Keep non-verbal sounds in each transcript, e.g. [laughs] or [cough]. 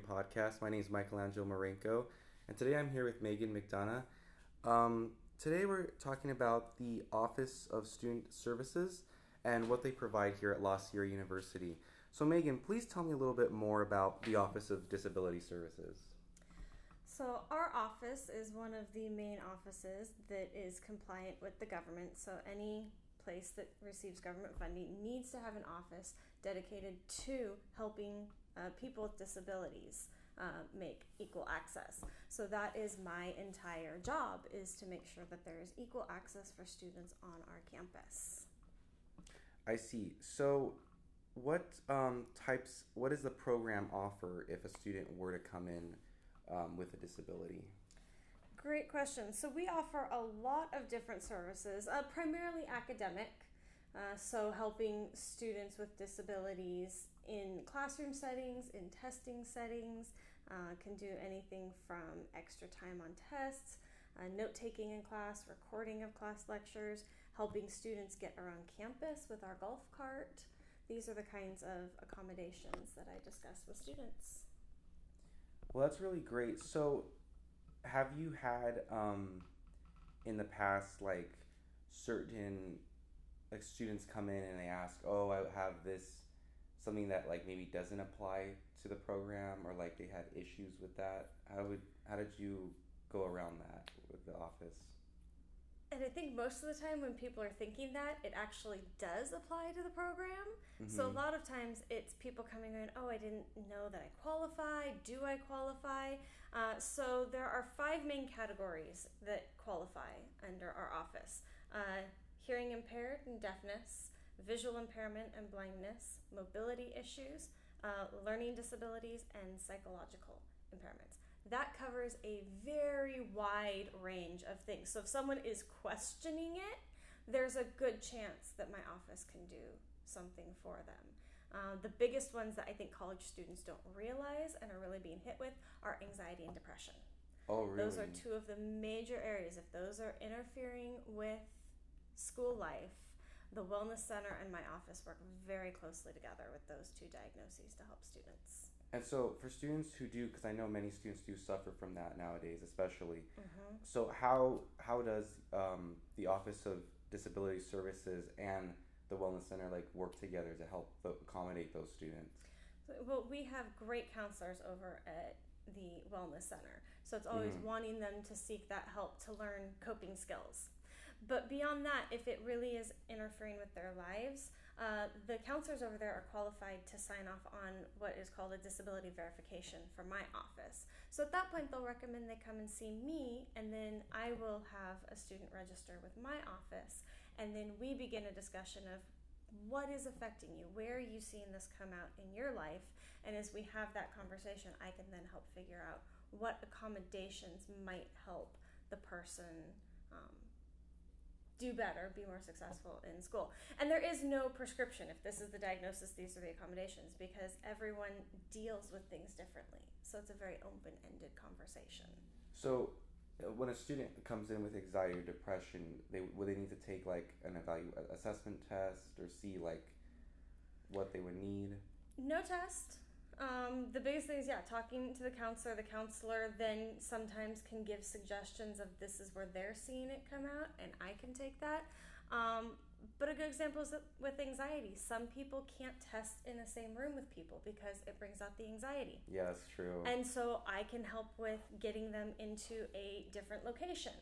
Podcast. My name is Michelangelo Marenko, and today I'm here with Megan McDonough. Um, today we're talking about the Office of Student Services and what they provide here at La Sierra University. So, Megan, please tell me a little bit more about the Office of Disability Services. So, our office is one of the main offices that is compliant with the government. So, any place that receives government funding needs to have an office dedicated to helping uh, people with disabilities uh, make equal access. So that is my entire job is to make sure that there is equal access for students on our campus. I see. So, what um, types? What does the program offer if a student were to come in um, with a disability? Great question. So we offer a lot of different services, uh, primarily academic. Uh, so helping students with disabilities in classroom settings, in testing settings, uh, can do anything from extra time on tests, uh, note taking in class, recording of class lectures, helping students get around campus with our golf cart. These are the kinds of accommodations that I discuss with students. Well, that's really great. So, have you had um, in the past like certain like students come in and they ask, "Oh, I have this something that like maybe doesn't apply to the program or like they had issues with that?" How would how did you go around that with the office? And I think most of the time when people are thinking that, it actually does apply to the program. Mm-hmm. So a lot of times it's people coming in, oh, I didn't know that I qualify. Do I qualify? Uh, so there are five main categories that qualify under our office uh, hearing impaired and deafness, visual impairment and blindness, mobility issues, uh, learning disabilities, and psychological impairments that covers a very wide range of things. So if someone is questioning it, there's a good chance that my office can do something for them. Uh, the biggest ones that I think college students don't realize and are really being hit with are anxiety and depression. Oh, really? Those are two of the major areas. If those are interfering with school life, the Wellness Center and my office work very closely together with those two diagnoses to help students. And so, for students who do, because I know many students do suffer from that nowadays, especially. Mm-hmm. So, how how does um, the Office of Disability Services and the Wellness Center like work together to help accommodate those students? Well, we have great counselors over at the Wellness Center, so it's always mm-hmm. wanting them to seek that help to learn coping skills. But beyond that, if it really is interfering with their lives, uh, the counselors over there are qualified to sign off on what is called a disability verification for my office. So at that point, they'll recommend they come and see me, and then I will have a student register with my office, and then we begin a discussion of what is affecting you, where are you seeing this come out in your life, and as we have that conversation, I can then help figure out what accommodations might help the person um, do better, be more successful in school. And there is no prescription if this is the diagnosis, these are the accommodations, because everyone deals with things differently. So it's a very open ended conversation. So uh, when a student comes in with anxiety or depression, they will they need to take like an evaluation assessment test or see like what they would need? No test. Um, the biggest thing is, yeah, talking to the counselor. The counselor then sometimes can give suggestions of this is where they're seeing it come out, and I can take that. Um, but a good example is with anxiety. Some people can't test in the same room with people because it brings out the anxiety. Yeah, that's true. And so I can help with getting them into a different location.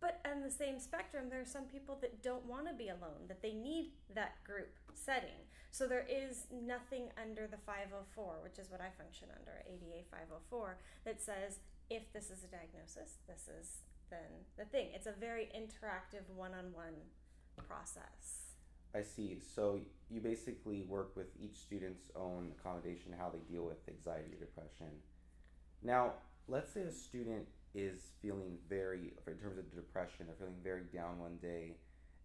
But on the same spectrum, there are some people that don't want to be alone, that they need that group setting. So there is nothing under the 504, which is what I function under, ADA 504, that says if this is a diagnosis, this is then the thing. It's a very interactive one on one process. I see. So you basically work with each student's own accommodation, how they deal with anxiety or depression. Now, let's say a student is feeling very, in terms of depression, they're feeling very down one day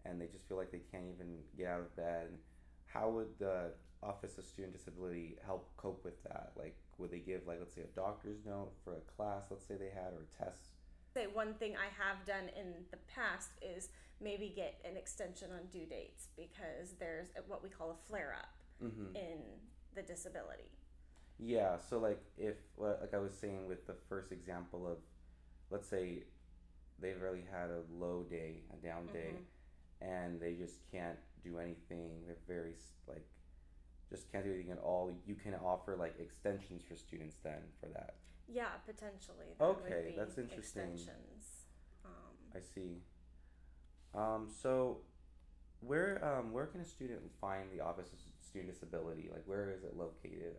and they just feel like they can't even get out of bed. How would the Office of Student Disability help cope with that? Like, would they give, like, let's say, a doctor's note for a class, let's say they had, or a test? Say one thing I have done in the past is maybe get an extension on due dates because there's what we call a flare up mm-hmm. in the disability. Yeah, so like if like I was saying with the first example of let's say they've really had a low day, a down day, mm-hmm. and they just can't do anything. They're very like just can't do anything at all. You can offer like extensions for students then for that. Yeah, potentially. okay, that's interesting. Extensions. Um, I see. Um, so, where um, where can a student find the Office of Student Disability? Like, where is it located?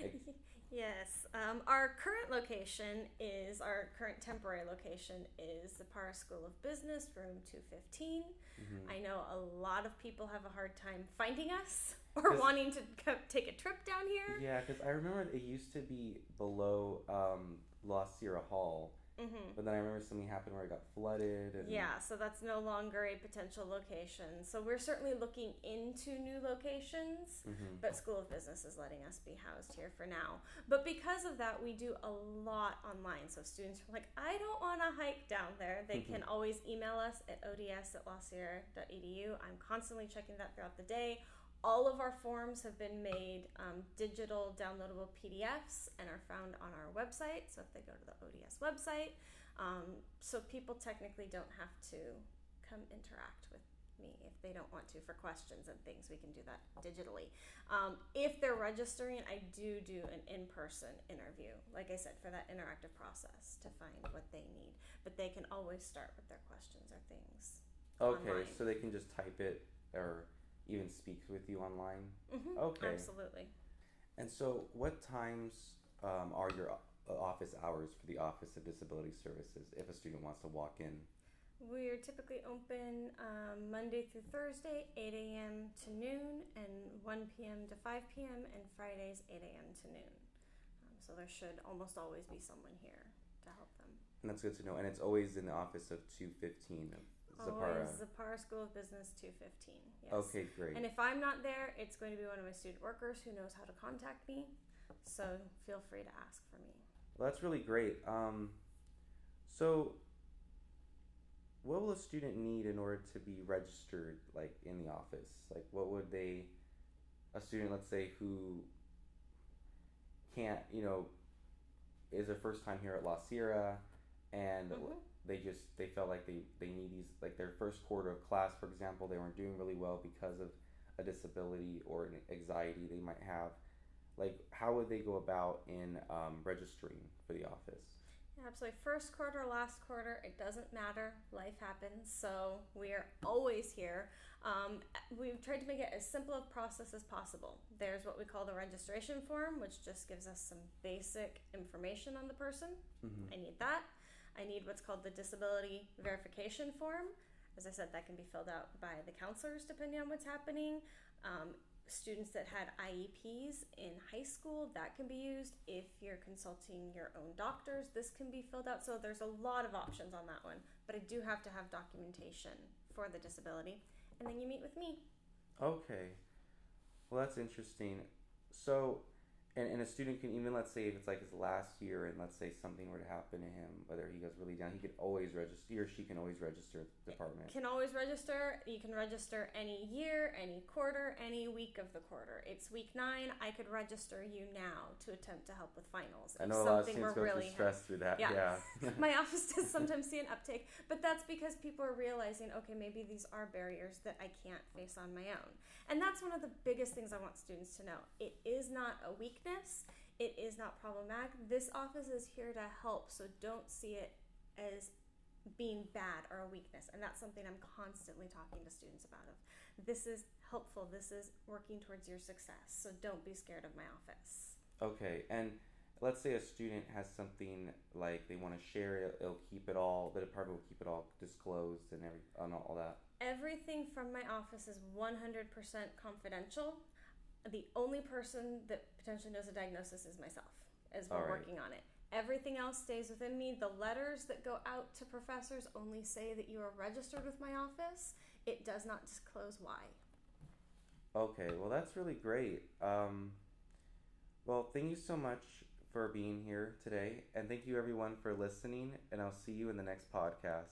Like, [laughs] yes, um, our current location is our current temporary location is the Zapara School of Business, room two fifteen. Mm-hmm. I know a lot of people have a hard time finding us [laughs] or wanting to take a trip down here. Yeah, because I remember it used to be below um, La Sierra Hall Mm-hmm. But then I remember something happened where it got flooded. yeah, so that's no longer a potential location. So we're certainly looking into new locations, mm-hmm. but School of Business is letting us be housed here for now. But because of that, we do a lot online. So students are like, I don't want to hike down there. They mm-hmm. can always email us at ods at lasierra.edu. I'm constantly checking that throughout the day all of our forms have been made um, digital downloadable PDFs and are found on our website. So if they go to the ODS website, um, so people technically don't have to come interact with me if they don't want to for questions and things. We can do that digitally. Um, if they're registering, I do do an in-person interview, like I said, for that interactive process to find what they need. But they can always start with their questions or things. Okay, online. so they can just type it or even speaks with you online? Mm-hmm, okay. Absolutely. And so, what times um, are your uh, office hours for the Office of Disability Services if a student wants to walk in? We're typically open um, Monday through Thursday, 8 a.m. to noon, and 1 p.m. to 5 p.m., and Fridays, 8 a.m. to noon. Um, so there should almost always be someone here to help them. And that's good to know. And it's always in the office of 215 Zapara. Always Zapara School of Business 215. Yes. Okay, great. And if I'm not there, it's going to be one of my student workers who knows how to contact me. So feel free to ask for me. Well, that's really great. Um, so, what will a student need in order to be registered, like in the office? Like, what would they, a student, let's say, who can't, you know, is their first time here at La Sierra, and mm-hmm they just they felt like they they need these like their first quarter of class for example they weren't doing really well because of a disability or an anxiety they might have. Like how would they go about in um, registering for the office? Absolutely. First quarter last quarter it doesn't matter. Life happens so we are always here. Um, we've tried to make it as simple a process as possible. There's what we call the registration form which just gives us some basic information on the person. Mm-hmm. i need that I need what's called the disability verification form. As I said, that can be filled out by the counselors depending on what's happening. Um, students that had IEPs in high school, that can be used. If you're consulting your own doctors, this can be filled out. So there's a lot of options on that one. But I do have to have documentation for the disability. And then you meet with me. Okay. Well, that's interesting. So and, and a student can even let's say if it's like his last year and let's say something were to happen to him whether he goes really down he could always register he or she can always register at the department. can always register you can register any year any quarter any week of the quarter. It's week nine i could register you now to attempt to help with finals i know a lot of students go really stress through that yeah, yeah. [laughs] my [laughs] office does sometimes see an uptake but that's because people are realizing okay maybe these are barriers that i can't face on my own. And that's one of the biggest things i want students to know. It is not a weakness weakness. It is not problematic. This office is here to help, so don't see it as being bad or a weakness. And that's something I'm constantly talking to students about of this is helpful. This is working towards your success. So don't be scared of my office. Okay. And let's say a student has something like they want to share it, it'll keep it all, the department will keep it all disclosed and every and all that. Everything from my office is 100% confidential the only person that potentially knows a diagnosis is myself as we're right. working on it. Everything else stays within me. The letters that go out to professors only say that you are registered with my office. It does not disclose why. Okay well that's really great. Um, well thank you so much for being here today and thank you everyone for listening and i'll see you in the next podcast